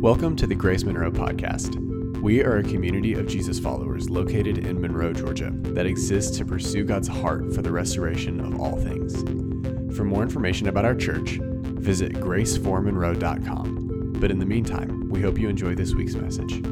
Welcome to the Grace Monroe Podcast. We are a community of Jesus followers located in Monroe, Georgia, that exists to pursue God's heart for the restoration of all things. For more information about our church, visit graceformonroe.com. But in the meantime, we hope you enjoy this week's message.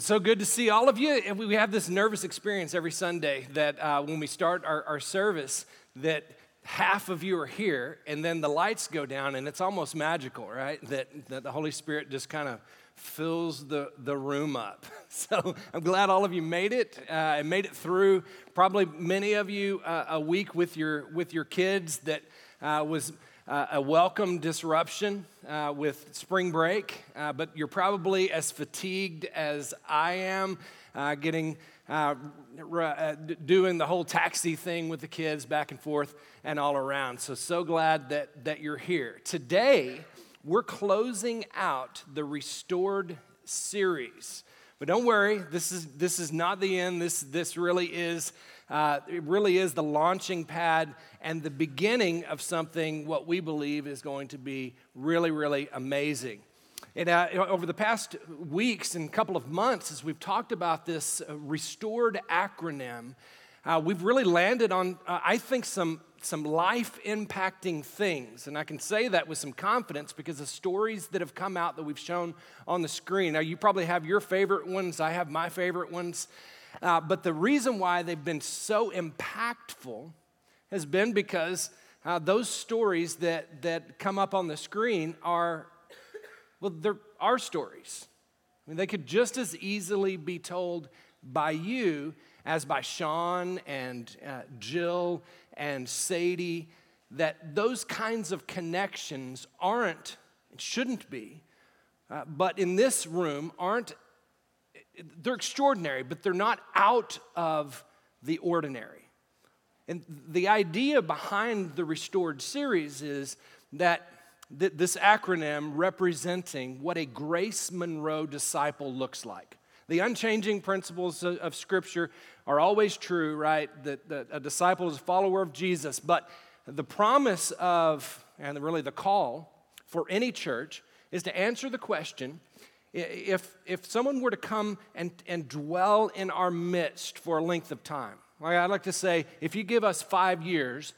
It's so good to see all of you. And we have this nervous experience every Sunday that uh, when we start our, our service, that half of you are here, and then the lights go down, and it's almost magical, right? That, that the Holy Spirit just kind of fills the, the room up. So I'm glad all of you made it uh, and made it through. Probably many of you uh, a week with your, with your kids that uh, was uh, a welcome disruption uh, with spring break, uh, but you're probably as fatigued as I am uh, getting. Uh, uh, doing the whole taxi thing with the kids back and forth and all around. So, so glad that, that you're here. Today, we're closing out the Restored series. But don't worry, this is, this is not the end. This, this really is uh, it really is the launching pad and the beginning of something what we believe is going to be really, really amazing. And uh, over the past weeks and couple of months, as we've talked about this uh, restored acronym, uh, we've really landed on, uh, I think, some, some life impacting things. And I can say that with some confidence because the stories that have come out that we've shown on the screen. Now, you probably have your favorite ones, I have my favorite ones. Uh, but the reason why they've been so impactful has been because uh, those stories that, that come up on the screen are, well, they're our stories. I mean, they could just as easily be told by you as by Sean and uh, Jill and Sadie, that those kinds of connections aren't, shouldn't be, uh, but in this room aren't they're extraordinary, but they're not out of the ordinary. And the idea behind the Restored series is that th- this acronym representing what a Grace Monroe disciple looks like. The unchanging principles of, of Scripture are always true, right? That, that a disciple is a follower of Jesus. But the promise of, and really the call for any church, is to answer the question if, if someone were to come and, and dwell in our midst for a length of time, like I'd like to say, if you give us five years,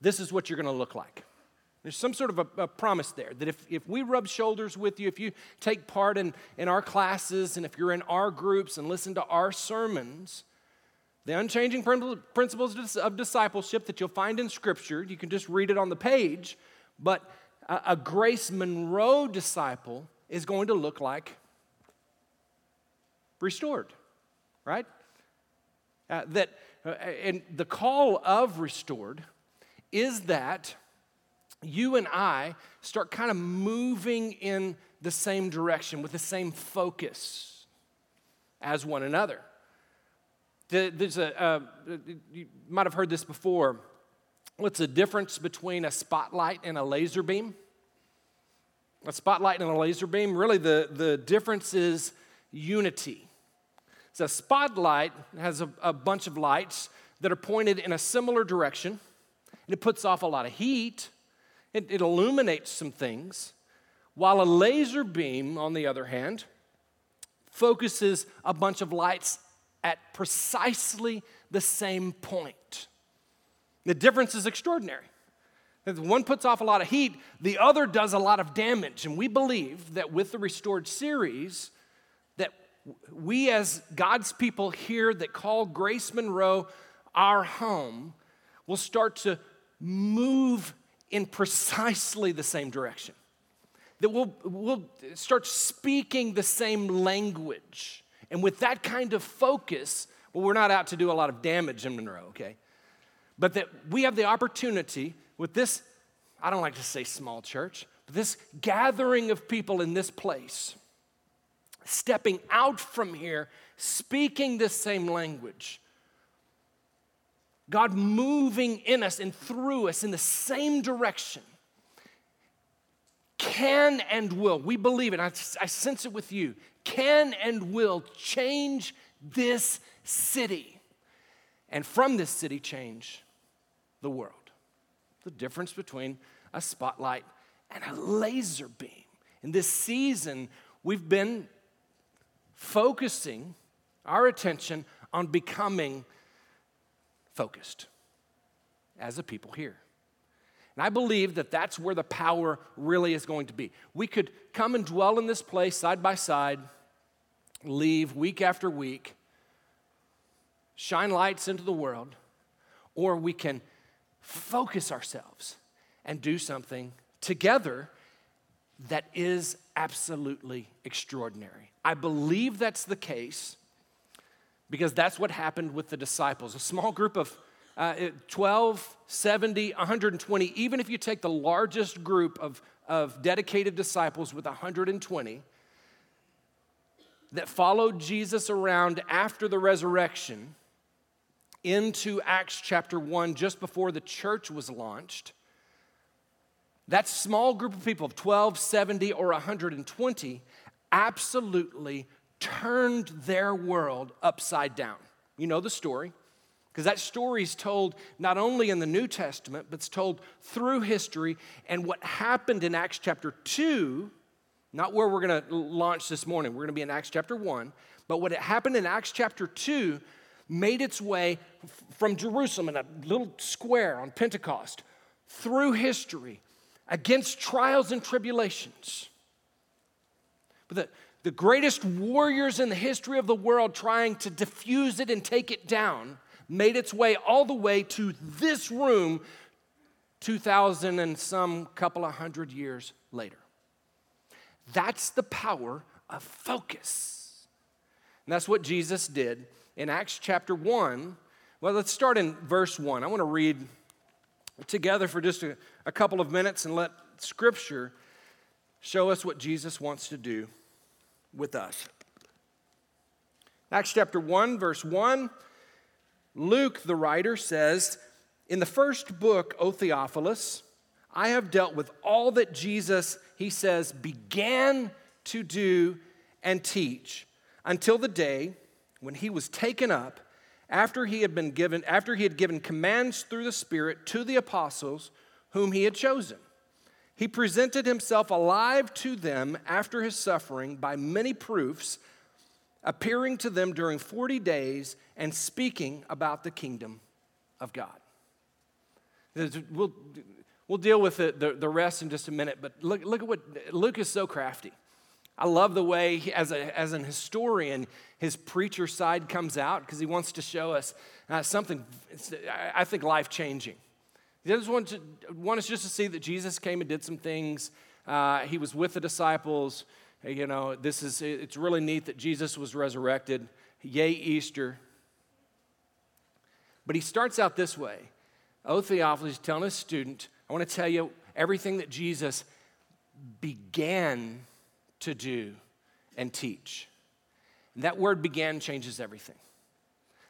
this is what you're going to look like. There's some sort of a, a, promise there that if, if we rub shoulders with you, if you take part in, in our classes, and if you're in our groups and listen to our sermons, the unchanging principles of discipleship that you'll find in Scripture, you can just read it on the page, but a, a Grace Monroe disciple is going to look like restored, right? Uh, that, uh, and the call of restored is that you and I start kind of moving in the same direction with the same focus as one another. There's a, uh, you might have heard this before. What's the difference between a spotlight and a laser beam? A spotlight and a laser beam, really the, the difference is unity. So a spotlight has a, a bunch of lights that are pointed in a similar direction, and it puts off a lot of heat. It, it illuminates some things, while a laser beam, on the other hand, focuses a bunch of lights at precisely the same point. The difference is extraordinary. One puts off a lot of heat, the other does a lot of damage. And we believe that with the Restored series, that we as God's people here that call Grace Monroe our home will start to move in precisely the same direction. That we'll, we'll start speaking the same language. And with that kind of focus, well, we're not out to do a lot of damage in Monroe, okay? But that we have the opportunity with this, I don't like to say small church, but this gathering of people in this place, stepping out from here, speaking the same language. God moving in us and through us in the same direction can and will, we believe it, I, I sense it with you, can and will change this city. And from this city, change the world. The difference between a spotlight and a laser beam. In this season, we've been focusing our attention on becoming focused as a people here. And I believe that that's where the power really is going to be. We could come and dwell in this place side by side, leave week after week, shine lights into the world, or we can focus ourselves and do something together that is absolutely extraordinary. I believe that's the case because that's what happened with the disciples. A small group of uh, 12, 70, 120, even if you take the largest group of, of dedicated disciples with 120 that followed Jesus around after the resurrection into Acts chapter 1, just before the church was launched, that small group of people of 12, 70, or 120 absolutely turned their world upside down. You know the story, because that story is told not only in the New Testament, but it's told through history. And what happened in Acts chapter 2, not where we're going to launch this morning, we're going to be in Acts chapter 1, but what happened in Acts chapter 2 made its way from Jerusalem in a little square on Pentecost through history against trials and tribulations. But the, the greatest warriors in the history of the world trying to diffuse it and take it down made its way all the way to this room 2,000 and some couple of hundred years later. That's the power of focus. And that's what Jesus did in Acts chapter 1. Well, let's start in verse 1. I want to read together for just a, a couple of minutes and let Scripture show us what Jesus wants to do with us. Acts chapter 1, verse 1, Luke, the writer, says, In the first book, O Theophilus, I have dealt with all that Jesus, he says, began to do and teach until the day when he was taken up after he had been given after he had given commands through the spirit to the apostles whom he had chosen he presented himself alive to them after his suffering by many proofs, appearing to them during 40 days and speaking about the kingdom of God. We'll, we'll deal with the, the, the rest in just a minute, but look, look at what Luke is so crafty. I love the way, he, as, a, as an historian, his preacher side comes out because he wants to show us uh, something, I think, life changing. He doesn't want, to, want us just to see that Jesus came and did some things. Uh, he was with the disciples. You know, this is, it's really neat that Jesus was resurrected. Yay, Easter. But he starts out this way. O Theophilus, telling his student, I want to tell you everything that Jesus began to do and teach. And that word began changes everything.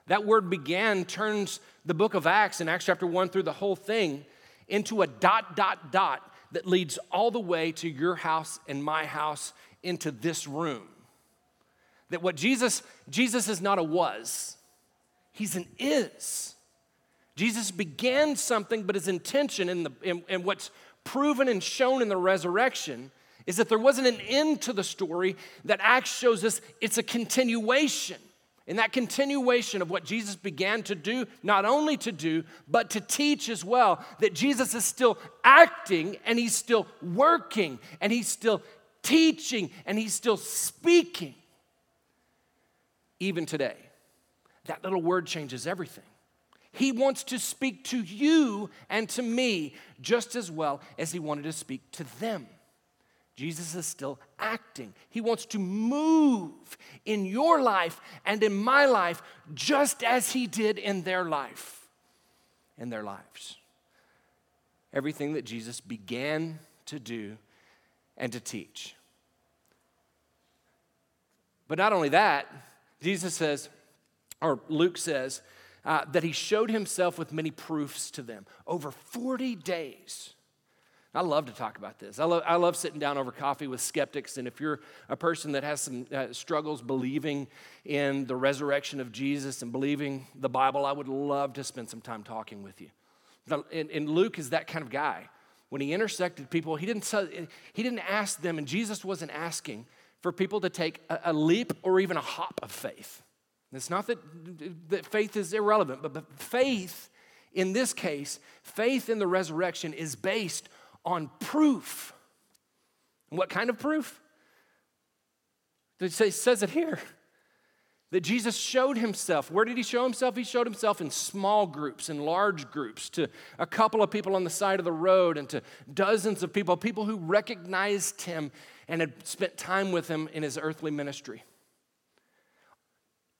That word began turns the book of Acts in Acts chapter 1 through the whole thing into a dot, dot, dot that leads all the way to your house and my house into this room. That what Jesus, Jesus is not a was, he's an is. Jesus began something, but his intention in, the, in what's proven and shown in the resurrection is that there wasn't an end to the story, that Acts shows us it's a continuation in that continuation of what Jesus began to do, not only to do, but to teach as well, that Jesus is still acting and he's still working and he's still teaching and he's still speaking. Even today, that little word changes everything. He wants to speak to you and to me just as well as he wanted to speak to them. Jesus is still acting. He wants to move in your life and in my life just as He did in their life, in their lives. Everything that Jesus began to do and to teach. But not only that, Jesus says, or Luke says, uh, that he showed himself with many proofs to them over 40 days. I love to talk about this. I love, I love sitting down over coffee with skeptics. And if you're a person that has some uh, struggles believing in the resurrection of Jesus and believing the Bible, I would love to spend some time talking with you. And Luke is that kind of guy. When he intersected people, he didn't, he didn't ask them, and Jesus wasn't asking for people to take a, a leap or even a hop of faith. It's not that, that faith is irrelevant, but, but faith in this case, faith in the resurrection is based on proof. what kind of proof? It says it here that Jesus showed himself. Where did he show himself? He showed himself in small groups, in large groups, to a couple of people on the side of the road and to dozens of people, people who recognized him and had spent time with him in his earthly ministry.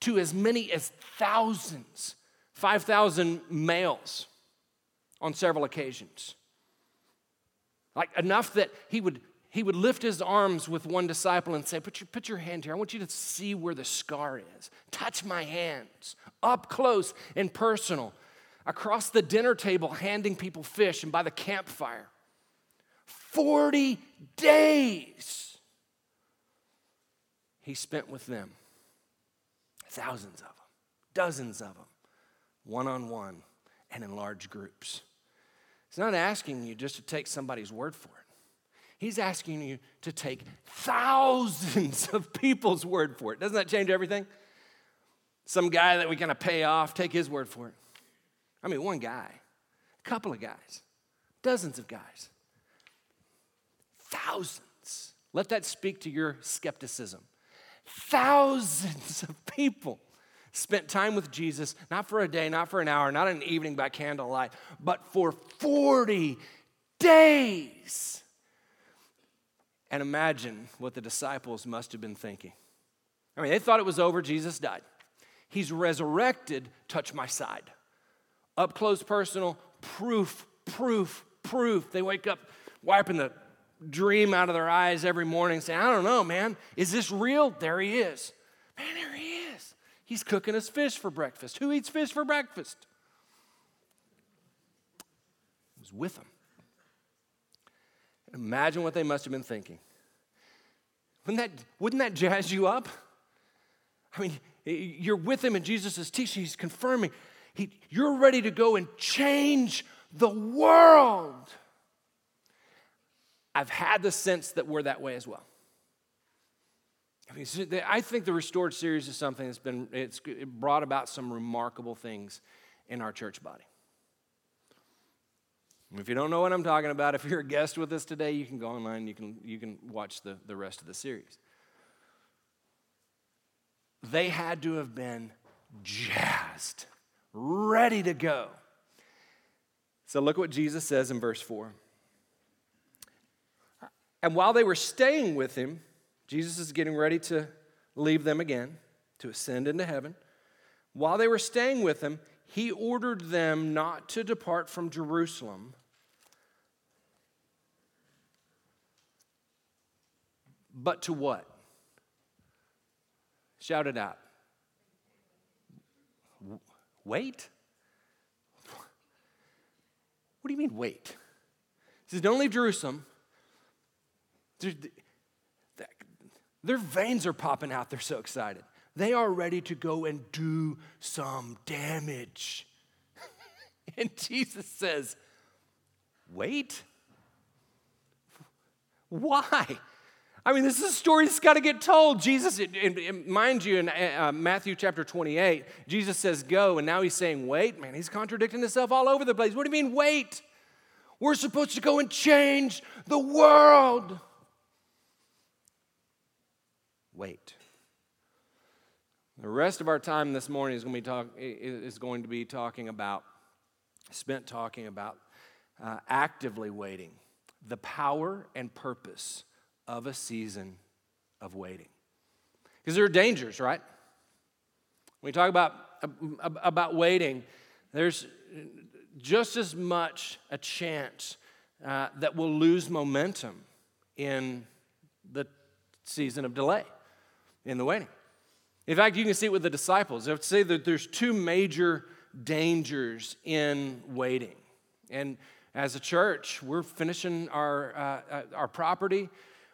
To as many as thousands, 5,000 males on several occasions. Like enough that he would he would lift his arms with one disciple and say, put your, put your hand here. I want you to see where the scar is. Touch my hands, up close and personal. Across the dinner table, handing people fish, and by the campfire. 40 days he spent with them. Thousands of them, dozens of them, one on one and in large groups. He's not asking you just to take somebody's word for it. He's asking you to take thousands of people's word for it. Doesn't that change everything? Some guy that we kind of pay off, take his word for it. I mean, one guy, a couple of guys, dozens of guys, thousands. Let that speak to your skepticism. Thousands of people spent time with Jesus, not for a day, not for an hour, not an evening by candlelight, but for 40 days. And imagine what the disciples must have been thinking. I mean, they thought it was over, Jesus died. He's resurrected, touch my side. Up close, personal, proof, proof, proof. They wake up wiping the dream out of their eyes every morning, saying, I don't know, man, is this real? There he is. Man, there he is. He's cooking us fish for breakfast. Who eats fish for breakfast? Was with them. Imagine what they must have been thinking. Wouldn't that, wouldn't that jazz you up? I mean, you're with him and Jesus is teaching, he's confirming. He, you're ready to go and change the world. I've had the sense that we're that way as well. I, think the Restored series is something that's been, it's it brought about some remarkable things in our church body. If you don't know what I'm talking about, if you're a guest with us today, you can go online, you can, you can watch the, the rest of the series. They had to have been jazzed, ready to go. So look what Jesus says in verse 4. And while they were staying with him, Jesus is getting ready to leave them again, to ascend into heaven. While they were staying with him, he ordered them not to depart from Jerusalem, but to what? Shout it out. Wait? What do you mean, wait? He says, Don't leave Jerusalem. Their veins are popping out. They're so excited. They are ready to go and do some damage. and Jesus says, Wait? Why? I mean, this is a story that's got to get told. Jesus, mind you, in uh, Matthew chapter 28, Jesus says, Go, and now he's saying, Wait. Man, he's contradicting himself all over the place. What do you mean, wait? We're supposed to go and change the world. Wait. The rest of our time this morning is going to be, talk, is going to be talking about, spent talking about uh, actively waiting, the power and purpose of a season of waiting. Because there are dangers, right? When we talk about, about waiting, there's just as much a chance uh, that we'll lose momentum in the season of delay, in the waiting. In fact, you can see it with the disciples. I would say that there's two major dangers in waiting. And as a church, we're finishing our, uh, uh our property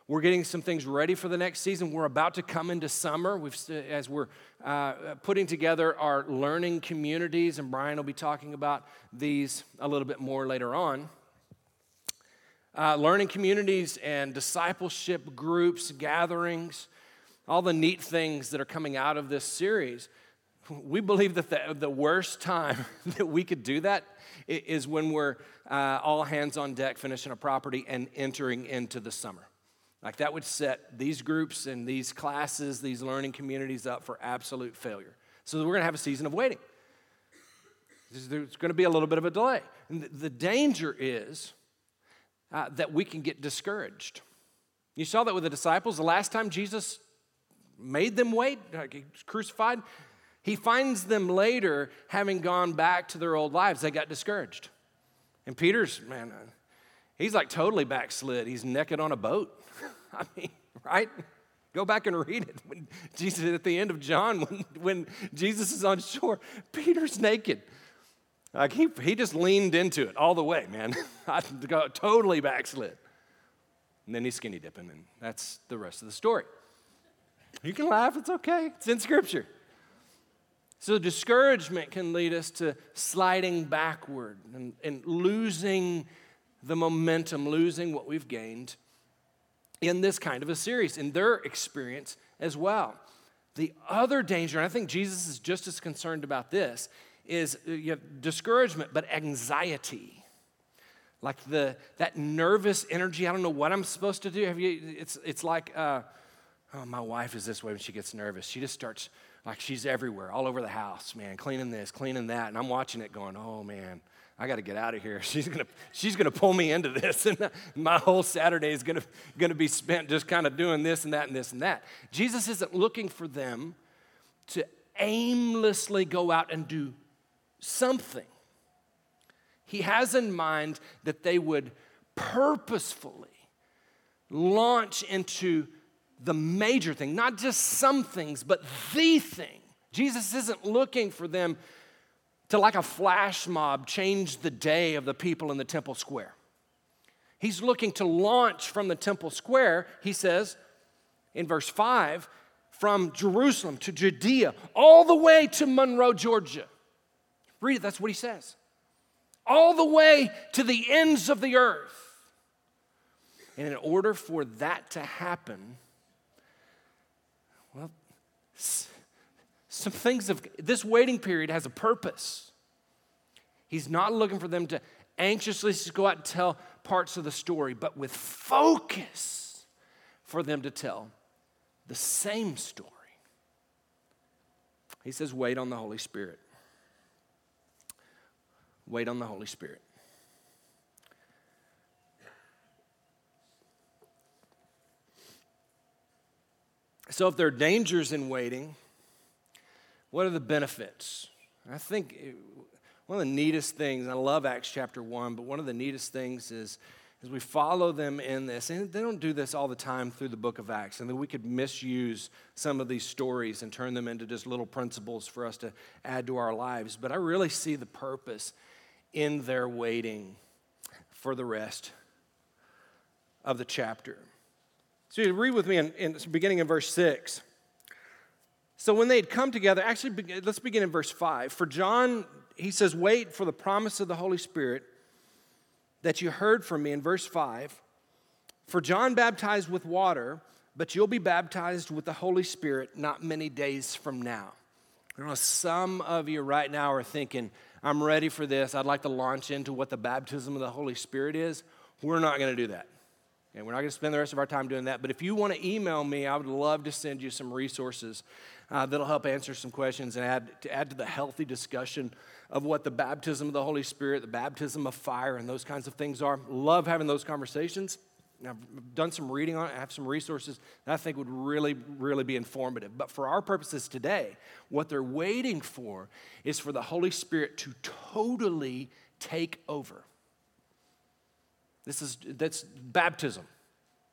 We're getting some things ready for the next season. We're about to come into summer We've, as we're uh, putting together our learning communities, and Brian will be talking about these a little bit more later on. Uh, learning communities and discipleship groups, gatherings, all the neat things that are coming out of this series. We believe that the, the worst time that we could do that is when we're uh, all hands on deck finishing a property and entering into the summer. Like that would set these groups and these classes, these learning communities up for absolute failure. So we're going to have a season of waiting. There's going to be a little bit of a delay. And the danger is uh, that we can get discouraged. You saw that with the disciples. The last time Jesus made them wait, crucified, he finds them later having gone back to their old lives. They got discouraged. And Peter's, man, uh, he's like totally backslid. He's naked on a boat. I mean, right? Go back and read it. When Jesus, at the end of John, when, when Jesus is on shore, Peter's naked. Like he, he just leaned into it all the way, man. I got totally backslid. And then he's skinny dipping, and that's the rest of the story. You can laugh, it's okay. It's in Scripture. So, discouragement can lead us to sliding backward and, and losing the momentum, losing what we've gained in this kind of a series, in their experience as well. The other danger, and I think Jesus is just as concerned about this, is uh, you have discouragement, but anxiety. Like the that nervous energy. I don't know what I'm supposed to do. Have you? It's it's like, uh, oh, my wife is this way when she gets nervous. She just starts like she's everywhere, all over the house, man, cleaning this, cleaning that, and I'm watching it, going, oh man, I got to get out of here. She's gonna, she's gonna pull me into this, and my whole Saturday is gonna, gonna be spent just kind of doing this and that and this and that. Jesus isn't looking for them to aimlessly go out and do something. He has in mind that they would purposefully launch into the major thing, not just some things, but the thing. Jesus isn't looking for them to, like a flash mob, change the day of the people in the temple square. He's looking to launch from the temple square, he says in verse 5, from Jerusalem to Judea, all the way to Monroe, Georgia. Read it, that's what he says. All the way to the ends of the earth. And in order for that to happen, some things of this waiting period has a purpose. He's not looking for them to anxiously go out and tell parts of the story, but with focus for them to tell the same story. He says, wait on the Holy Spirit. Wait on the Holy Spirit. So, if there are dangers in waiting, what are the benefits? I think one of the neatest things, I love Acts chapter 1, but one of the neatest things is as we follow them in this, and they don't do this all the time through the book of Acts, and that we could misuse some of these stories and turn them into just little principles for us to add to our lives. But I really see the purpose in their waiting for the rest of the chapter. So you read with me in, in beginning in verse 6. So when they had come together, actually, let's begin in verse 5. For John, he says, Wait for the promise of the Holy Spirit that you heard from me in verse 5. For John baptized with water, but you'll be baptized with the Holy Spirit not many days from now. I know some of you right now are thinking, I'm ready for this. I'd like to launch into what the baptism of the Holy Spirit is. We're not going to do that. And we're not going to spend the rest of our time doing that. But if you want to email me, I would love to send you some resources uh, that'll help answer some questions and add to add to the healthy discussion of what the baptism of the Holy Spirit, the baptism of fire, and those kinds of things are. Love having those conversations. I've done some reading on it. I have some resources that I think would really, really be informative. But for our purposes today, what they're waiting for is for the Holy Spirit to totally take over. This is that's baptism.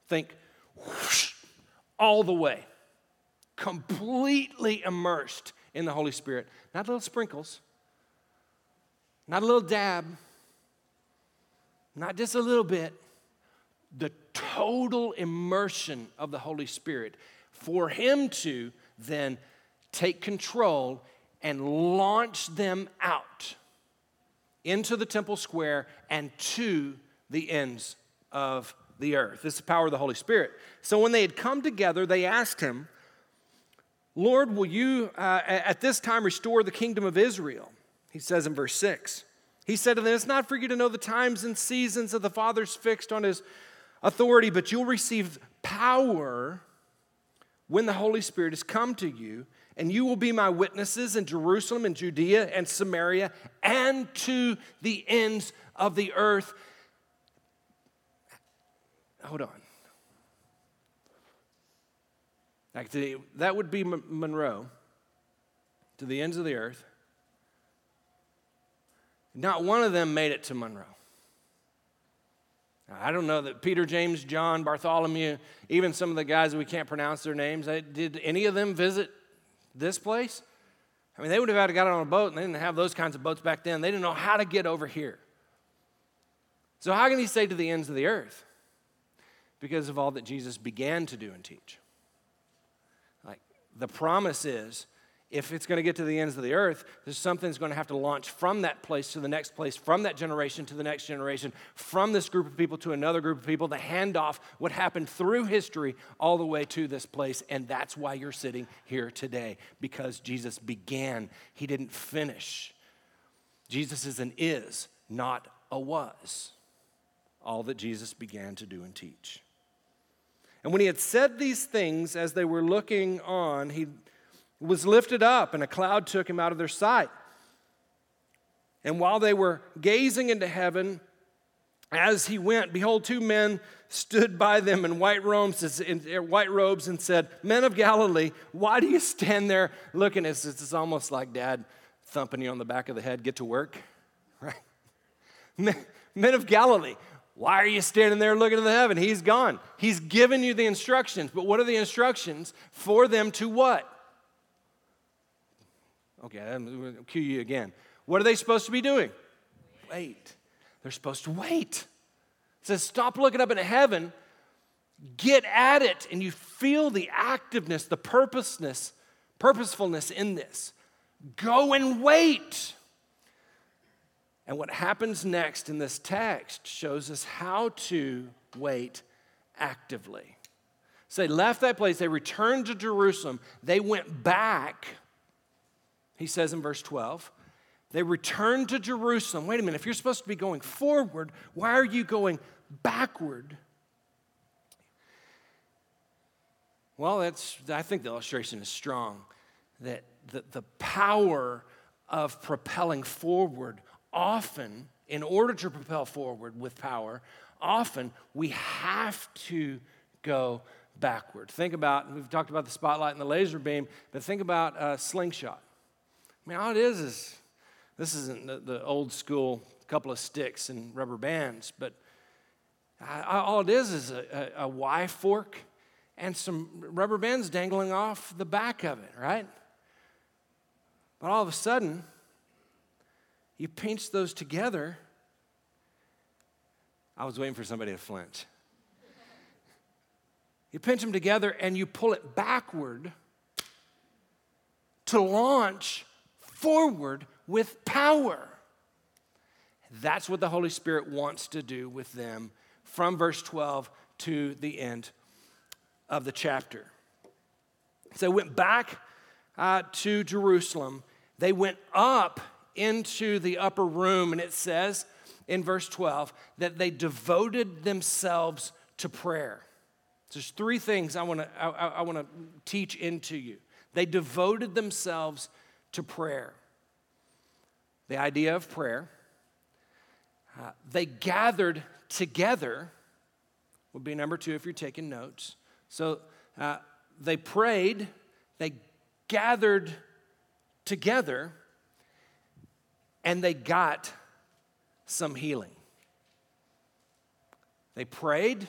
Think whoosh, all the way, completely immersed in the Holy Spirit. Not little sprinkles, not a little dab, not just a little bit, the total immersion of the Holy Spirit for Him to then take control and launch them out into the temple square and to the ends of the earth. This is the power of the Holy Spirit. So when they had come together, they asked him, Lord, will you uh, at this time restore the kingdom of Israel? He says in verse 6. He said to them, It's not for you to know the times and seasons that the Father's fixed on his authority, but you'll receive power when the Holy Spirit has come to you, and you will be my witnesses in Jerusalem and Judea and Samaria and to the ends of the earth. Hold on. that would be Monroe to the ends of the earth. Not one of them made it to Monroe. I don't know that Peter, James, John, Bartholomew, even some of the guys we can't pronounce their names, did any of them visit this place? I mean, they would have had to get on a boat, and they didn't have those kinds of boats back then. They didn't know how to get over here. So, how can he say to the ends of the earth? Because of all that Jesus began to do and teach. Like, the promise is if it's going to get to the ends of the earth, there's something's going to have to launch from that place to the next place, from that generation to the next generation, from this group of people to another group of people to hand off what happened through history all the way to this place. And that's why you're sitting here today, because Jesus began, he didn't finish. Jesus is an is, not a was. All that Jesus began to do and teach. And when he had said these things as they were looking on, he was lifted up, and a cloud took him out of their sight. And while they were gazing into heaven, as he went, behold, two men stood by them in white robes, and said, Men of Galilee, why do you stand there looking? It's, it's almost like dad thumping you on the back of the head, get to work, right? Men, men of Galilee, why are you standing there looking to the heaven? He's gone. He's given you the instructions, but what are the instructions? For them to what? Okay, I'm cue you again. What are they supposed to be doing? Wait. They're supposed to wait. It says, stop looking up into heaven, get at it, and you feel the activeness, the purposeness, purposefulness in this. Go and wait. And what happens next in this text shows us how to wait actively. So they left that place, they returned to Jerusalem, they went back he says in verse 12. They returned to Jerusalem. Wait a minute, if you're supposed to be going forward, why are you going backward? Well, that's, I think the illustration is strong that the, the power of propelling forward, often, in order to propel forward with power, often we have to go backward. Think about, we've talked about the spotlight and the laser beam, but think about a slingshot. I mean, all it is is this isn't the, the old school couple of sticks and rubber bands, but I, all it is is a, a, a Y fork and some rubber bands dangling off the back of it, right? But all of a sudden, you pinch those together. I was waiting for somebody to flinch. You pinch them together and you pull it backward to launch forward with power. That's what the Holy Spirit wants to do with them from verse 12 to the end of the chapter. So they went back uh, to Jerusalem. They went up into the upper room, and it says in verse 12 that they devoted themselves to prayer. There's three things I want to I, I want to teach into you. They devoted themselves to prayer. The idea of prayer. Uh, they gathered together, would be number two if you're taking notes. So uh, they prayed, they gathered together, and they got some healing. They prayed,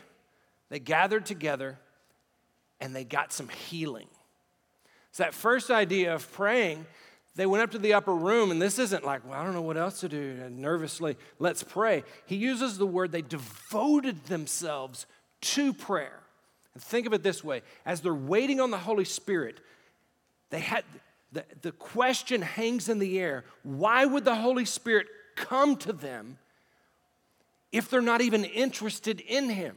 they gathered together, and they got some healing. So, that first idea of praying, they went up to the upper room, and this isn't like, well, I don't know what else to do, and nervously, let's pray. He uses the word they devoted themselves to prayer. And think of it this way as they're waiting on the Holy Spirit, they had the, the question hangs in the air why would the Holy Spirit come to them if they're not even interested in Him?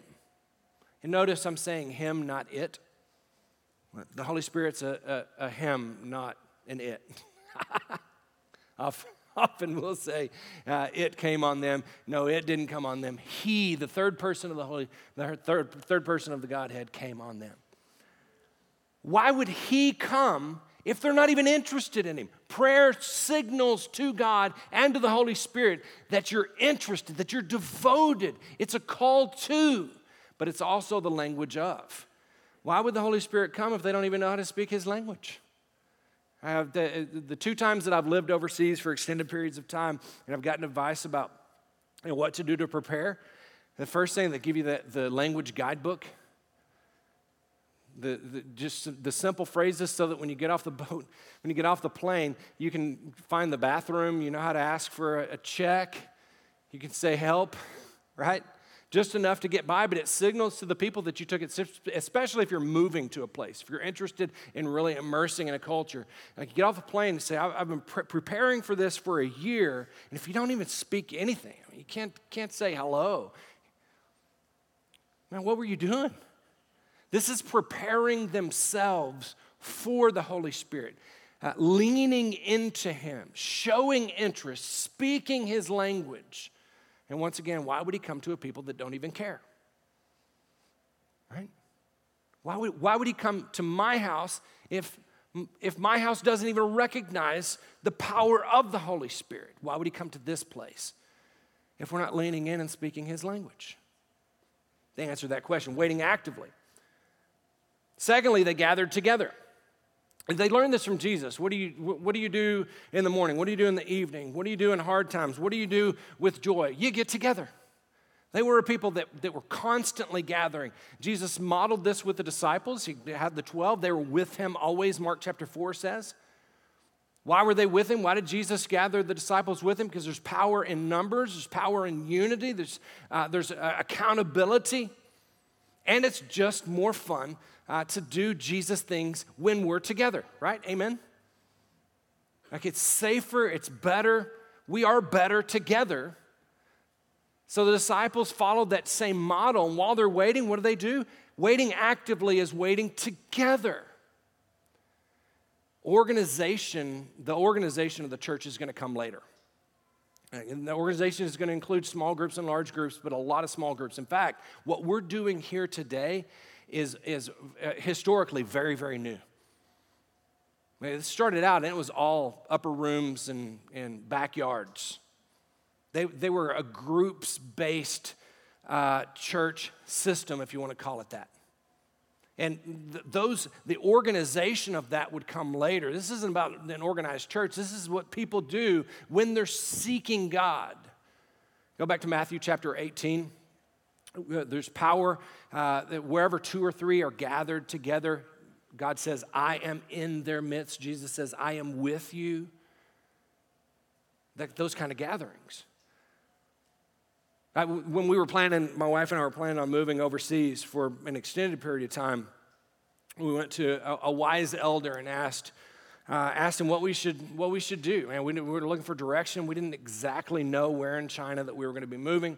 And notice I'm saying Him, not it. The Holy Spirit's a, a, a Him, not an it. Often we'll say uh, it came on them. No, it didn't come on them. He, the third person of the Holy, the third, third person of the Godhead, came on them. Why would He come if they're not even interested in Him. Prayer signals to God and to the Holy Spirit that you're interested, that you're devoted. It's a call to, but it's also the language of. Why would the Holy Spirit come if they don't even know how to speak His language? I have the, the two times that I've lived overseas for extended periods of time and I've gotten advice about you know, what to do to prepare. The first thing they give you the, the language guidebook the, the, just the simple phrases so that when you get off the boat, when you get off the plane, you can find the bathroom, you know how to ask for a, a check, you can say help, right? Just enough to get by, but it signals to the people that you took it, especially if you're moving to a place, if you're interested in really immersing in a culture. Like you get off the plane and say, I've been pre- preparing for this for a year, and if you don't even speak anything, I mean, you can't, can't say hello. Man, what were you doing? This is preparing themselves for the Holy Spirit, uh, leaning into Him, showing interest, speaking His language. And once again, why would He come to a people that don't even care? Right? Why would, why would He come to my house if, if my house doesn't even recognize the power of the Holy Spirit? Why would He come to this place if we're not leaning in and speaking His language? They answer that question, waiting actively. Secondly, they gathered together. They learned this from Jesus. What do, you, what do you do in the morning? What do you do in the evening? What do you do in hard times? What do you do with joy? You get together. They were a people that, that were constantly gathering. Jesus modeled this with the disciples. He had the 12. They were with him always, Mark chapter 4 says. Why were they with him? Why did Jesus gather the disciples with him? Because there's power in numbers, there's power in unity, there's, uh, there's uh, accountability, and it's just more fun uh, to do Jesus things when we're together, right? Amen? Like it's safer, it's better. We are better together. So the disciples followed that same model. And while they're waiting, what do they do? Waiting actively is waiting together. Organization, the organization of the church is going to come later. And the organization is going to include small groups and large groups, but a lot of small groups. In fact, what we're doing here today is, is uh, historically very, very new. It started out and it was all upper rooms and, and backyards. They, they were a groups based uh, church system, if you want to call it that. And th- those, the organization of that would come later. This isn't about an organized church. This is what people do when they're seeking God. Go back to Matthew chapter 18. Uh, there's power uh, that wherever two or three are gathered together, God says, I am in their midst. Jesus says, I am with you. That, those kind of gatherings. I, when we were planning, my wife and I were planning on moving overseas for an extended period of time, we went to a, a wise elder and asked, uh, asked him what we should, what we should do. And we, we were looking for direction. We didn't exactly know where in China that we were going to be moving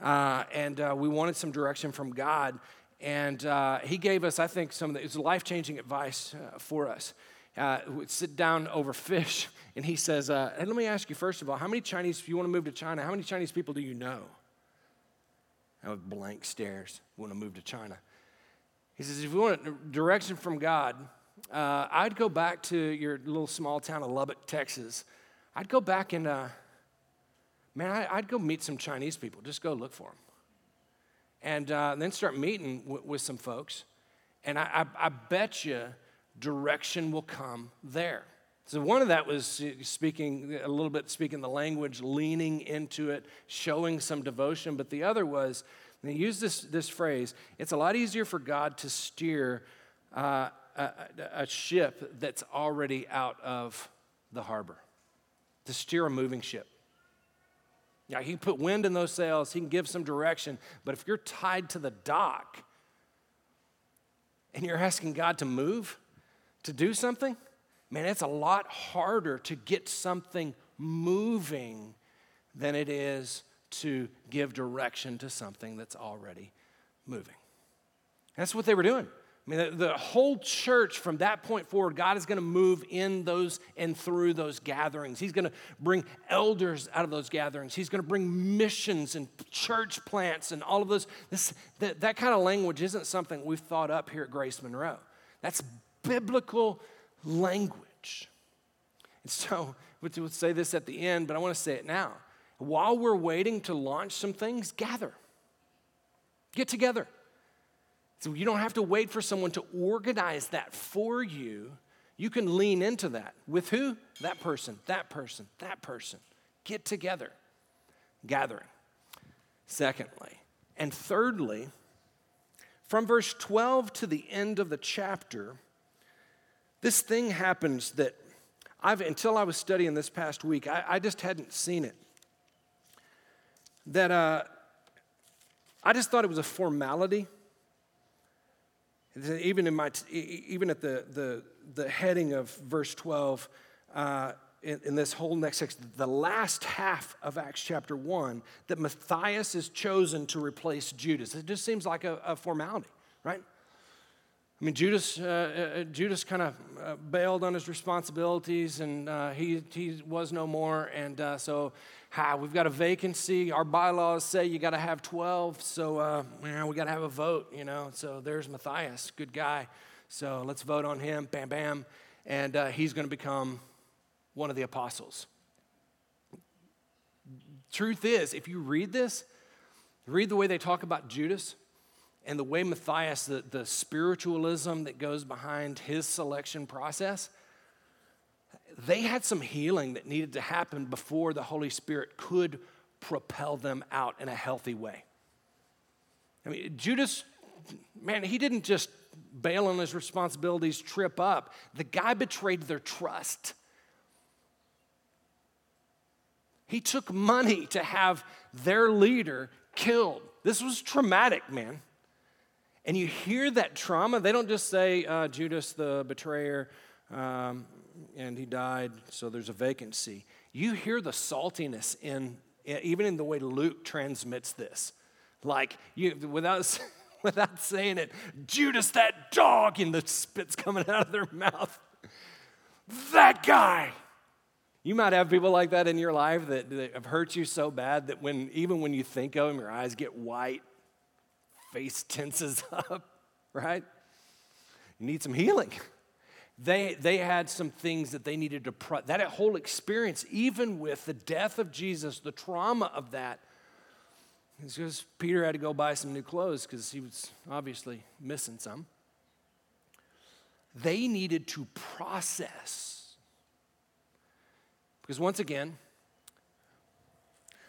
uh, and uh, we wanted some direction from God. And uh, he gave us, I think, some of the, it was life changing advice uh, for us. Uh, we'd sit down over fish, and he says, uh, and let me ask you first of all, how many Chinese, if you want to move to China, how many Chinese people do you know? I have blank stares, want to move to China. He says, if you want direction from God, I'd go back to your little small town of Lubbock, Texas. I'd go back and man, I, would go meet some Chinese people, just go look for them. And uh, then start meeting w- with some folks. And I, I, I bet you direction will come there. So one of that was speaking a little bit, speaking the language, leaning into it, showing some devotion. But the other was, they use this, this phrase, it's a lot easier for God to steer uh, a, a ship that's already out of the harbor, to steer a moving ship. Yeah, he can put wind in those sails, he can give some direction, but if you're tied to the dock and you're asking God to move, to do something, man, it's a lot harder to get something moving than it is to give direction to something that's already moving. That's what they were doing. I mean, the, the, whole church from that point forward, God is going to move in those and through those gatherings. He's going to bring elders out of those gatherings. He's going to bring missions and church plants and all of those. This, that, that kind of language isn't something we've thought up here at Grace Monroe. That's biblical language. And so, we'll say this at the end, but I want to say it now. While we're waiting to launch some things, gather, get together. So you don't have to wait for someone to organize that for you. You can lean into that. With who? That person, that person, that person. Get together. Gathering. Secondly. And thirdly, from verse 12 to the end of the chapter, this thing happens that I've, until I was studying this past week, I, I just hadn't seen it. That uh, I just thought it was a formality even, in my, even at the, the, the heading of verse 12, uh, in, in, this whole next section, the last half of Acts chapter 1, that Matthias is chosen to replace Judas. It just seems like a, a formality, right? I mean, Judas, uh, uh, Judas kind of uh, bailed on his responsibilities and uh, he, he was no more. And uh, so we've got a vacancy. Our bylaws say you got to have 12, so uh, we got to have a vote, you know. So there's Matthias, good guy. So let's vote on him, bam, bam. And uh, he's going to become one of the apostles. Truth is, if you read this, read the way they talk about Judas and the way Matthias, the, the spiritualism that goes behind his selection process – they had some healing that needed to happen before the Holy Spirit could propel them out in a healthy way. I mean, Judas, man, he didn't just bail on his responsibilities, trip up. The guy betrayed their trust. He took money to have their leader killed. This was traumatic, man. And you hear that trauma. They don't just say, uh, Judas the betrayer, um, and he died, so there's a vacancy. You hear the saltiness in even in the way Luke transmits this. Like you without without saying it, Judas that dog and the spit's coming out of their mouth. That guy. You might have people like that in your life that, that have hurt you so bad that when even when you think of them, your eyes get white, face tenses up, right? You need some healing. They, they had some things that they needed to, that whole experience, even with the death of Jesus, the trauma of that, it's because Peter had to go buy some new clothes because he was obviously missing some. They needed to process. Because once again,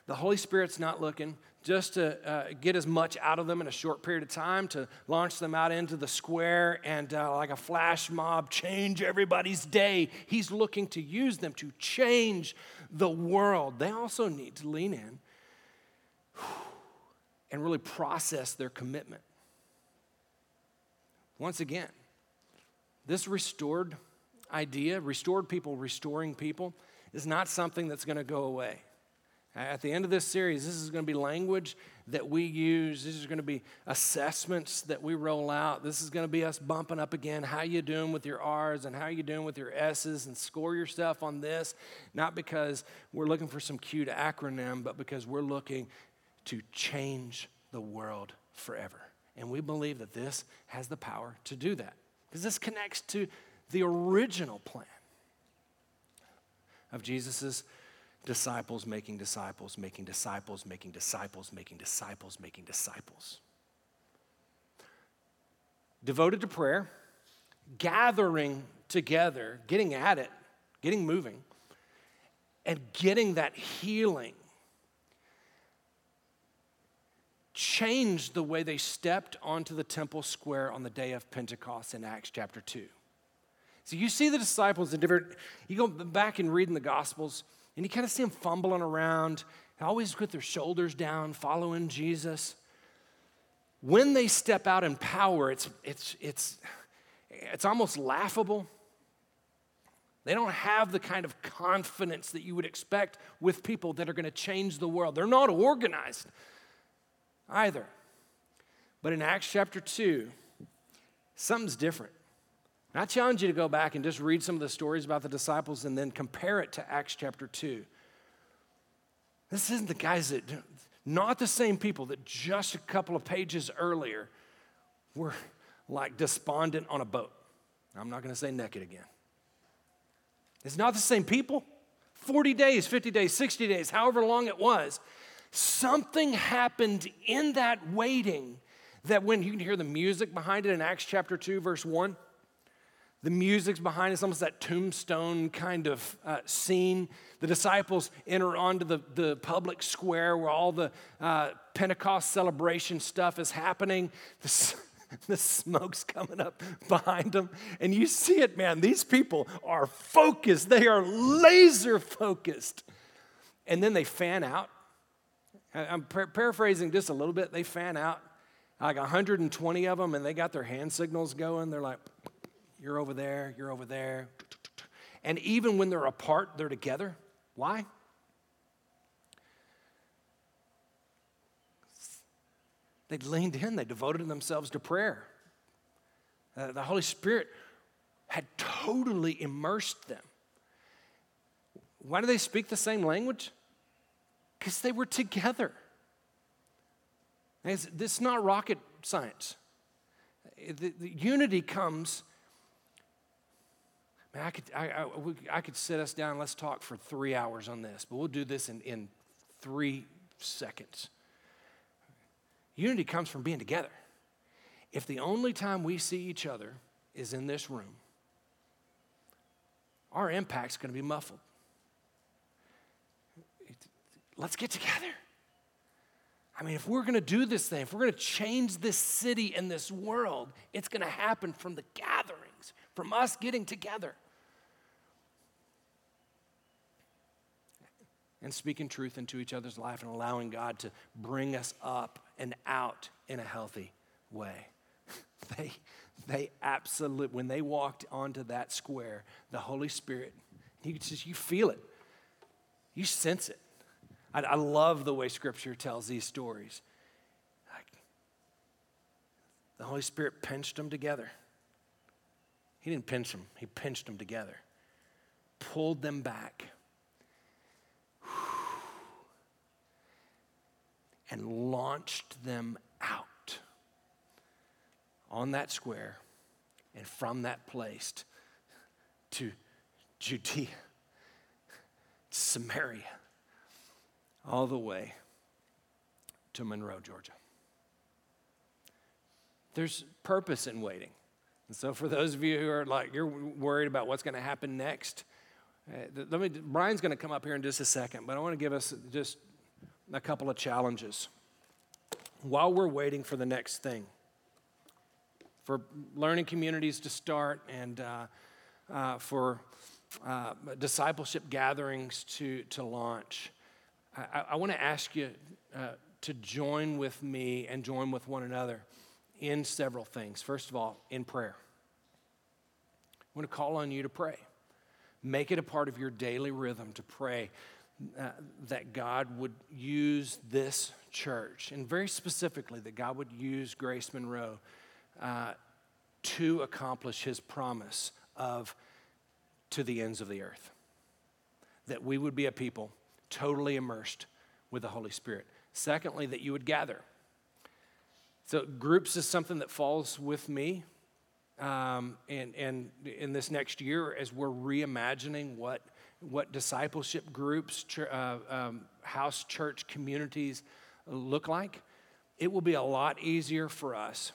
the Holy Spirit's not looking just to uh, get as much out of them in a short period of time, to launch them out into the square and, uh, like a flash mob, change everybody's day. He's looking to use them to change the world. They also need to lean in and really process their commitment. Once again, this restored idea, restored people restoring people, is not something that's going to go away. At the end of this series, this is going to be language that we use. This is going to be assessments that we roll out. This is going to be us bumping up again. How you doing with your R's and how you doing with your S's and score yourself on this. Not because we're looking for some cute acronym, but because we're looking to change the world forever. And we believe that this has the power to do that because this connects to the original plan of Jesus's disciples making disciples, making disciples, making disciples, making disciples, making disciples. Devoted to prayer, gathering together, getting at it, getting moving, and getting that healing changed the way they stepped onto the temple square on the day of Pentecost in Acts chapter 2. So you see the disciples in different, you go back and read in the Gospels, and you kind of see them fumbling around. always with their shoulders down, following Jesus. When they step out in power, it's, it's, it's, it's almost laughable. They don't have the kind of confidence that you would expect with people that are going to change the world. They're not organized either. But in Acts chapter 2, something's different. And I challenge you to go back and just read some of the stories about the disciples and then compare it to Acts chapter 2. This isn't the guys that, not the same people that just a couple of pages earlier were like despondent on a boat. I'm not going to say naked again. It's not the same people. 40 days, 50 days, 60 days, however long it was, something happened in that waiting that when you can hear the music behind it in Acts chapter 2, verse 1, the music's behind it's almost that tombstone kind of uh, scene. The disciples enter onto the, the public square where all the uh, Pentecost celebration stuff is happening. The, the smoke's coming up behind them. And you see it, man. These people are focused, they are laser focused. And then they fan out. I'm par- paraphrasing just a little bit. They fan out, like 120 of them, and they got their hand signals going. They're like, you're over there, you're over there. And even when they're apart, they're together. Why? They leaned in, they devoted themselves to prayer. Uh, the Holy Spirit had totally immersed them. Why do they speak the same language? Because they were together. This is not rocket science. The, the unity comes. Man, I could, I, I, I could sit us down, let's talk for three hours on this, but we'll do this in, in three seconds. Unity comes from being together. If the only time we see each other is in this room, our impact's going to be muffled. Let's get together. I mean, if we're going to do this thing, if we're going to change this city and this world, it's going to happen from the gatherings, from us getting together. And speaking truth into each other's life and allowing God to bring us up and out in a healthy way. they, they absolutely, when they walked onto that square, the Holy Spirit, you just, you feel it. You sense it. I, I love the way Scripture tells these stories. Like, the Holy Spirit pinched them together. He didn't pinch them, He pinched them together, pulled them back. And launched them out on that square and from that place to Judea, Samaria all the way to Monroe, Georgia. There's purpose in waiting. And so, for those of you who are like, you're worried about what's going to happen next, uh, let me, Brian's going to come up here in just a second, but I want to give us just a couple of challenges while we're waiting for the next thing. For learning communities to start and uh, uh, for uh, discipleship gatherings to, to launch. I, I want to ask you uh, to join with me and join with one another in several things. First of all, in prayer. I want to call on you to pray. Make it a part of your daily rhythm to pray uh, that God would use this church, and very specifically, that God would use Grace Monroe uh, to accomplish his promise of to the ends of the earth. That we would be a people totally immersed with the Holy Spirit. Secondly, that you would gather. So, groups is something that falls with me. Um, and, and in this next year, as we're reimagining what, what discipleship groups, ch- uh, um, house church communities look like, it will be a lot easier for us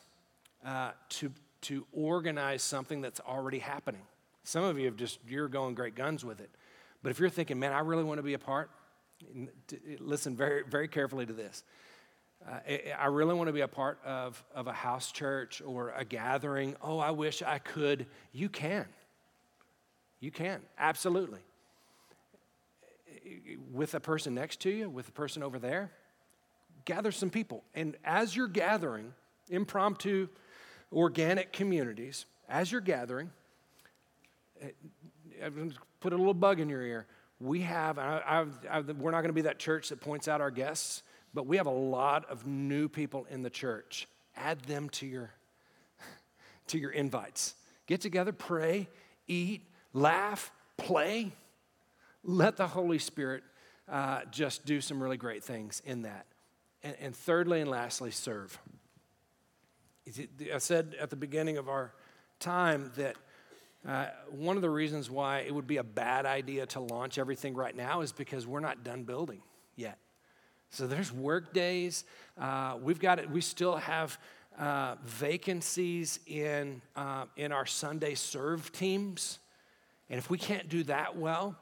uh, to, to organize something that's already happening. Some of you have just, you're going great guns with it. But if you're thinking, man, I really want to be a part, listen very, very carefully to this. Uh, I really want to be a part of, of a house church or a gathering. Oh, I wish I could. You can. You can, absolutely. With a person next to you, with a person over there. Gather some people. And as you're gathering, impromptu, organic communities, as you're gathering, eh, put a little bug in your ear. We have, I, I, I, we're not going to be that church that points out our guests, but we have a lot of new people in the church. Add them to your, to your invites. Get together, pray, eat, laugh, play. Let the Holy Spirit uh, just do some really great things in that. And, and thirdly and lastly, serve. I said at the beginning of our time that uh, one of the reasons why it would be a bad idea to launch everything right now is because we're not done building yet. So there's work days. Uh, we've got it. We still have uh, vacancies in uh, in our Sunday serve teams, and if we can't do that well,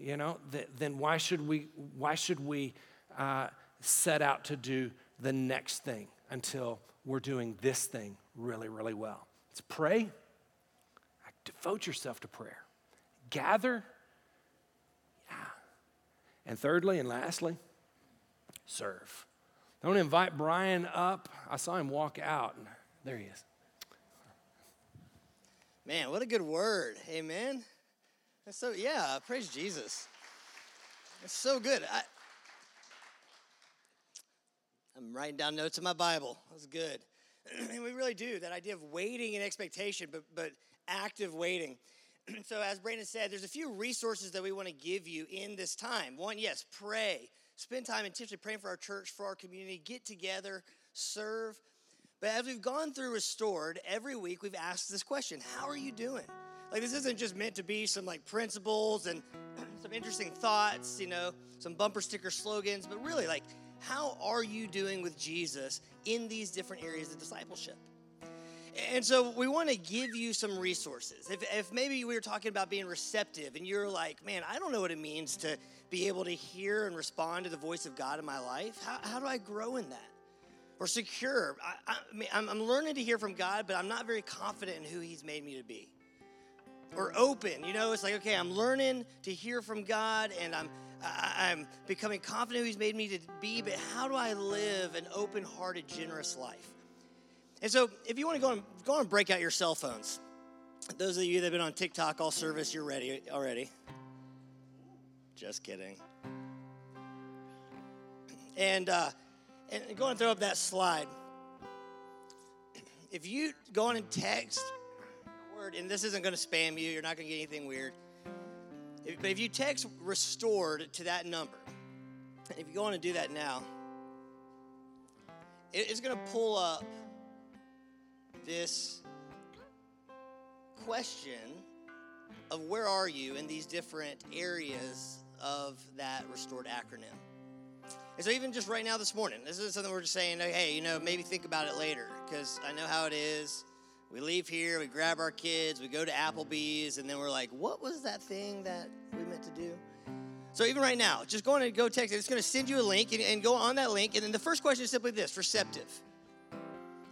you know, th- then why should we? Why should we uh, set out to do the next thing until we're doing this thing really, really well? Let's pray. Devote yourself to prayer. Gather. Yeah. And thirdly and lastly, serve. To invite Brian up. I saw him walk out. There he is. Man, what a good word. Amen. So, yeah, praise Jesus. It's so good. I, I'm writing down notes in my Bible. That's good. and we really do that idea of waiting and expectation, but, but active waiting. so, as Brandon said, there's a few resources that we want to give you in this time. One, yes, pray. Spend time intentionally praying for our church, for our community, get together, serve. But as we've gone through Restored, every week we've asked this question How are you doing? Like, this isn't just meant to be some like principles and some interesting thoughts, you know, some bumper sticker slogans, but really, like, how are you doing with Jesus in these different areas of discipleship? And so we want to give you some resources. If, if maybe we were talking about being receptive and you're like, man, I don't know what it means to be able to hear and respond to the voice of God in my life, how, how do I grow in that? Or secure, I, I mean, I'm, I'm learning to hear from God, but I'm not very confident in who He's made me to be. Or open, you know, it's like, okay, I'm learning to hear from God and I'm I'm becoming confident who He's made me to be, but how do I live an open hearted, generous life? And so, if you want to go and go and break out your cell phones, those of you that have been on TikTok all service, you're ready already. Just kidding. And uh, and go and throw up that slide. If you go on and text word, and this isn't going to spam you, you're not going to get anything weird. If, but if you text restored to that number, if you go on and do that now, it, it's going to pull up this question of where are you in these different areas of that restored acronym. And so, even just right now this morning, this is something we're just saying, hey, you know, maybe think about it later because I know how it is. We leave here, we grab our kids, we go to Applebee's, and then we're like, what was that thing that we meant to do? So even right now, just go on and go text it. It's going to send you a link and, and, go on that link. And then the first question is simply this receptive.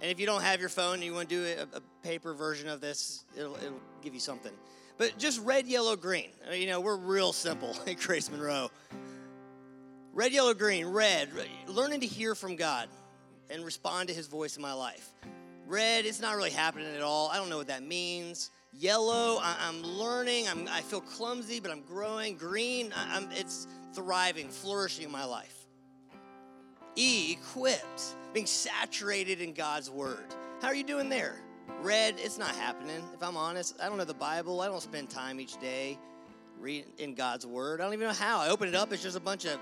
And if you don't have your phone and you want to do a, a paper version of this, it'll, it'll, give you something. But just red, yellow, green. Uh, you know, we're real simple at Grace Monroe. Red, yellow, green. Red, learning to hear from God and respond to his voice in my life. Red, it's not really happening at all. I don't know what that means. Yellow, I, am learning. I'm, i feel clumsy, but I'm growing. Green, I, it's thriving, flourishing in my life. E, equipped, being saturated in God's word. How are you doing there? Red, it's not happening. If I'm honest, I don't know the Bible. I don't spend time each day reading in God's word. I don't even know how. I open it up, it's just a bunch of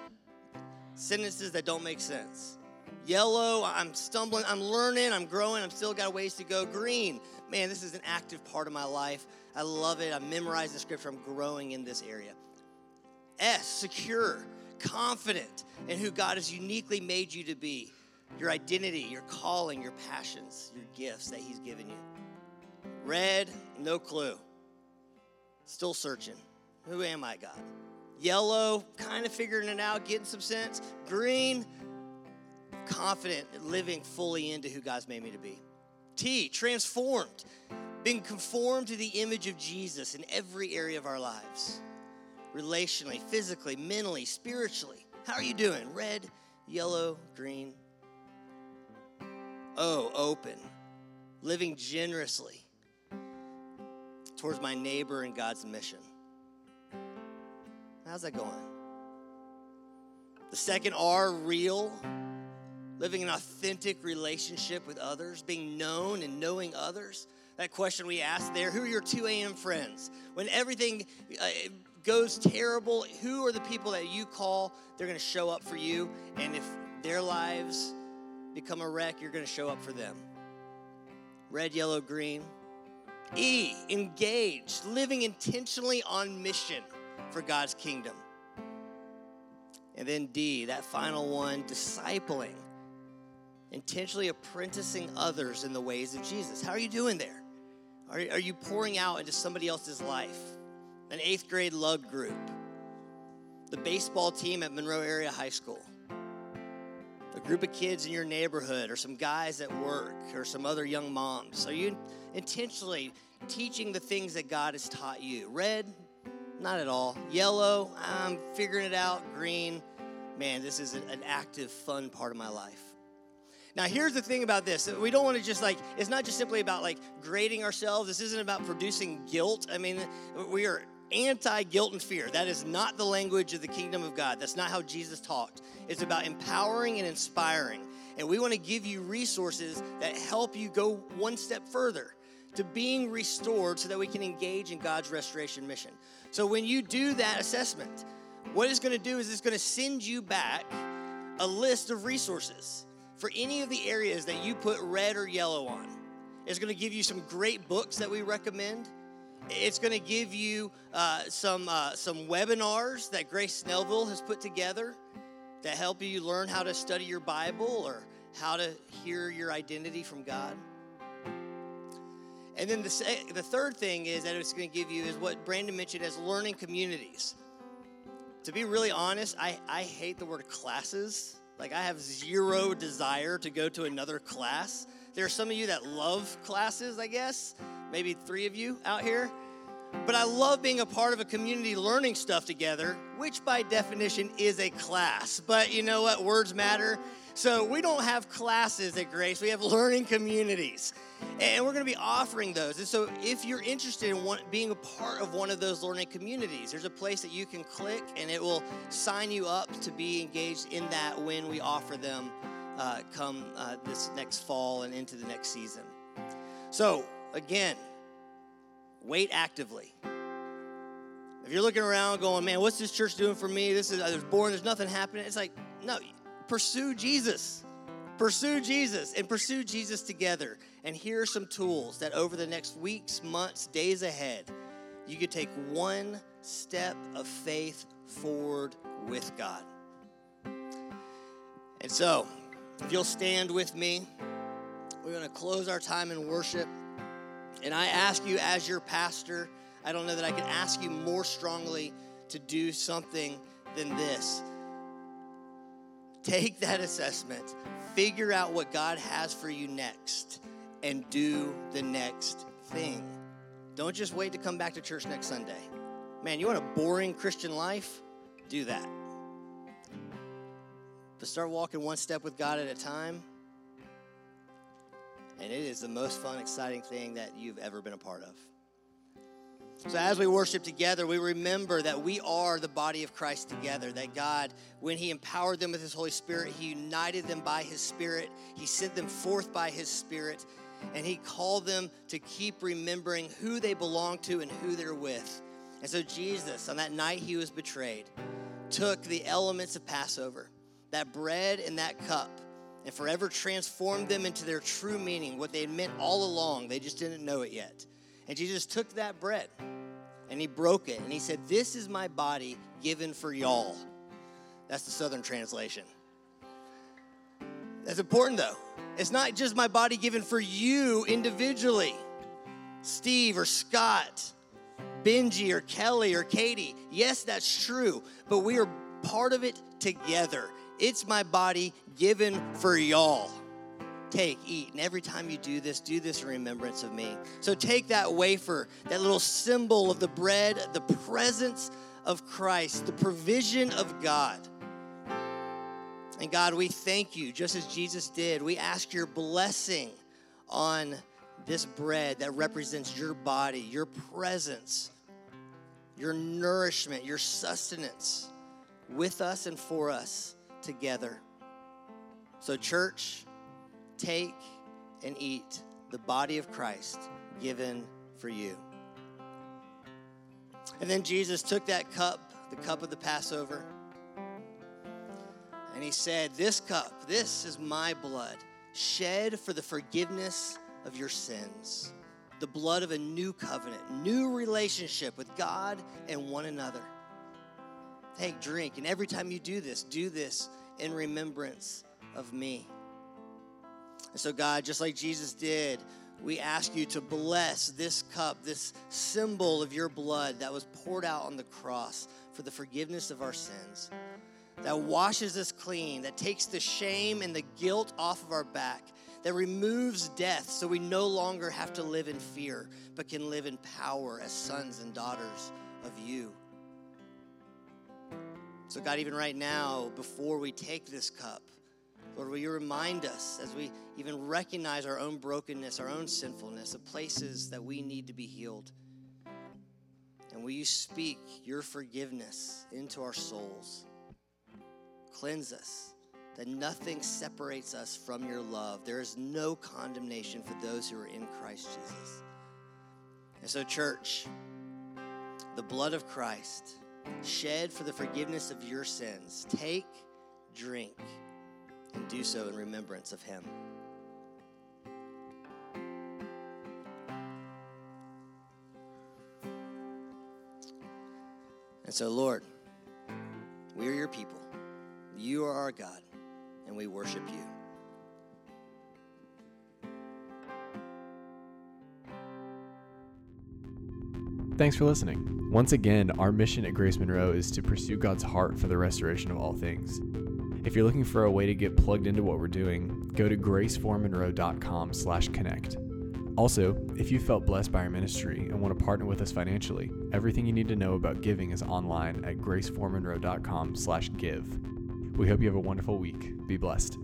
sentences that don't make sense. Yellow, I'm stumbling, I'm learning, I'm growing, I'm still got ways to go. Green, man, this is an active part of my life. I love it. I'm the scripture, I'm growing in this area. S, secure confident in who God has uniquely made you to be, your identity, your calling, your passions, your gifts that He's given you. Red, no clue. Still searching. Who am I, God? Yellow, kind of figuring it out, getting some sense. Green, confident, living fully into who God's made me to be. T, transformed, being conformed to the image of Jesus in every area of our lives relationally, physically, mentally, spiritually. How are you doing? Red, yellow, green. O, open, living generously towards my neighbor and God's mission. How's that going? The second R, real, living an authentic relationship with others, being known and knowing others. That question we asked there who are your 2 a.m. friends? When everything uh, goes terrible, who are the people that you call? They're going to show up for you. And if their lives become a wreck, you're going to show up for them. Red, yellow, green. E, engaged, living intentionally on mission for God's kingdom. And then D, that final one, discipling, intentionally apprenticing others in the ways of Jesus. How are you doing there? Are, are you pouring out into somebody else's life? An eighth grade lug group, the baseball team at Monroe Area High School, a group of kids in your neighborhood, or some guys at work, or some other young moms. Are you intentionally teaching the things that God has taught you? Red, not at all. Yellow, I'm figuring it out. Green, man, this is an active, fun part of my life. Now, here's the thing about this. We don't want to just like, it's not just simply about like grading ourselves. This isn't about producing guilt. I mean, we are anti guilt and fear. That is not the language of the kingdom of God. That's not how Jesus talked. It's about empowering and inspiring. And we want to give you resources that help you go one step further to being restored so that we can engage in God's restoration mission. So when you do that assessment, what it's going to do is it's going to send you back a list of resources for any of the areas that you put red or yellow on. It's going to give you some great books that we recommend. It's going to give you uh, some uh, some webinars that Grace Snellville has put together that help you learn how to study your Bible or how to hear your identity from God. And then the, the third thing is that it's going to give you is what Brandon mentioned as learning communities. To be really honest, I, I hate the word classes. Like, I have zero desire to go to another class. There are some of you that love classes, I guess. Maybe three of you out here. But I love being a part of a community learning stuff together, which by definition is a class. But you know what? Words matter. So we don't have classes at Grace, we have learning communities. And we're going to be offering those. And so if you're interested in one, being a part of one of those learning communities, there's a place that you can click and it will sign you up to be engaged in that when we offer them uh, come uh, this next fall and into the next season. So, again, wait actively. If you're looking around going, man, what's this church doing for me? This is was boring, there's nothing happening. It's like, no, pursue Jesus. Pursue Jesus and pursue Jesus together. And here are some tools that over the next weeks, months, days ahead, you could take one step of faith forward with God. And so, if you'll stand with me, we're going to close our time in worship. And I ask you, as your pastor, I don't know that I can ask you more strongly to do something than this. Take that assessment, figure out what God has for you next, and do the next thing. Don't just wait to come back to church next Sunday. Man, you want a boring Christian life? Do that. But start walking one step with God at a time. And it is the most fun, exciting thing that you've ever been a part of. So, as we worship together, we remember that we are the body of Christ together. That God, when He empowered them with His Holy Spirit, He united them by His Spirit, He sent them forth by His Spirit, and He called them to keep remembering who they belong to and who they're with. And so, Jesus, on that night He was betrayed, took the elements of Passover, that bread and that cup, and forever transformed them into their true meaning, what they had meant all along. They just didn't know it yet. And Jesus took that bread and he broke it and he said, This is my body given for y'all. That's the Southern translation. That's important though. It's not just my body given for you individually, Steve or Scott, Benji or Kelly or Katie. Yes, that's true, but we are part of it together. It's my body given for y'all take, eat. And every time you do this, do this in remembrance of me. So take that wafer, that little symbol of the bread, the presence of Christ, the provision of God. And God, we thank you, just as Jesus did. We ask your blessing on this bread that represents your body, your presence, your nourishment, your sustenance with us and for us together. So, church, take and eat the body of Christ given for you. And then Jesus took that cup, the cup of the Passover, and he said, This cup, this is my blood, shed for the forgiveness of your sins. The blood of a new covenant, new relationship with God and one another. Take, drink, and every time you do this, do this in remembrance of me. And so, God, just like Jesus did, we ask you to bless this cup, this symbol of your blood that was poured out on the cross for the forgiveness of our sins, that washes us clean, that takes the shame and the guilt off of our back, that removes death so we no longer have to live in fear, but can live in power as sons and daughters of you. So, God, even right now, before we take this cup, Lord, will you remind us as we even recognize our own brokenness, our own sinfulness, of places that we need to be healed? And will you speak your forgiveness into our souls? Cleanse us, that nothing separates us from your love. There is no condemnation for those who are in Christ Jesus. And so, church, the blood of Christ shed for the forgiveness of your sins. Take, drink and do so in remembrance of him. And so, Lord, we are your people. You are our God, and we worship you. Thanks for listening. Once again, our mission at Grace Monroe is to pursue God's heart for the restoration of all things. If you're looking for a way to get plugged into what we're doing, go to graceformonroe.com slash connect. Also, if you felt blessed by our ministry and want to partner with us financially, everything you need to know about giving is online at graceformonroe.com slash give. We hope you have a wonderful week. Be blessed.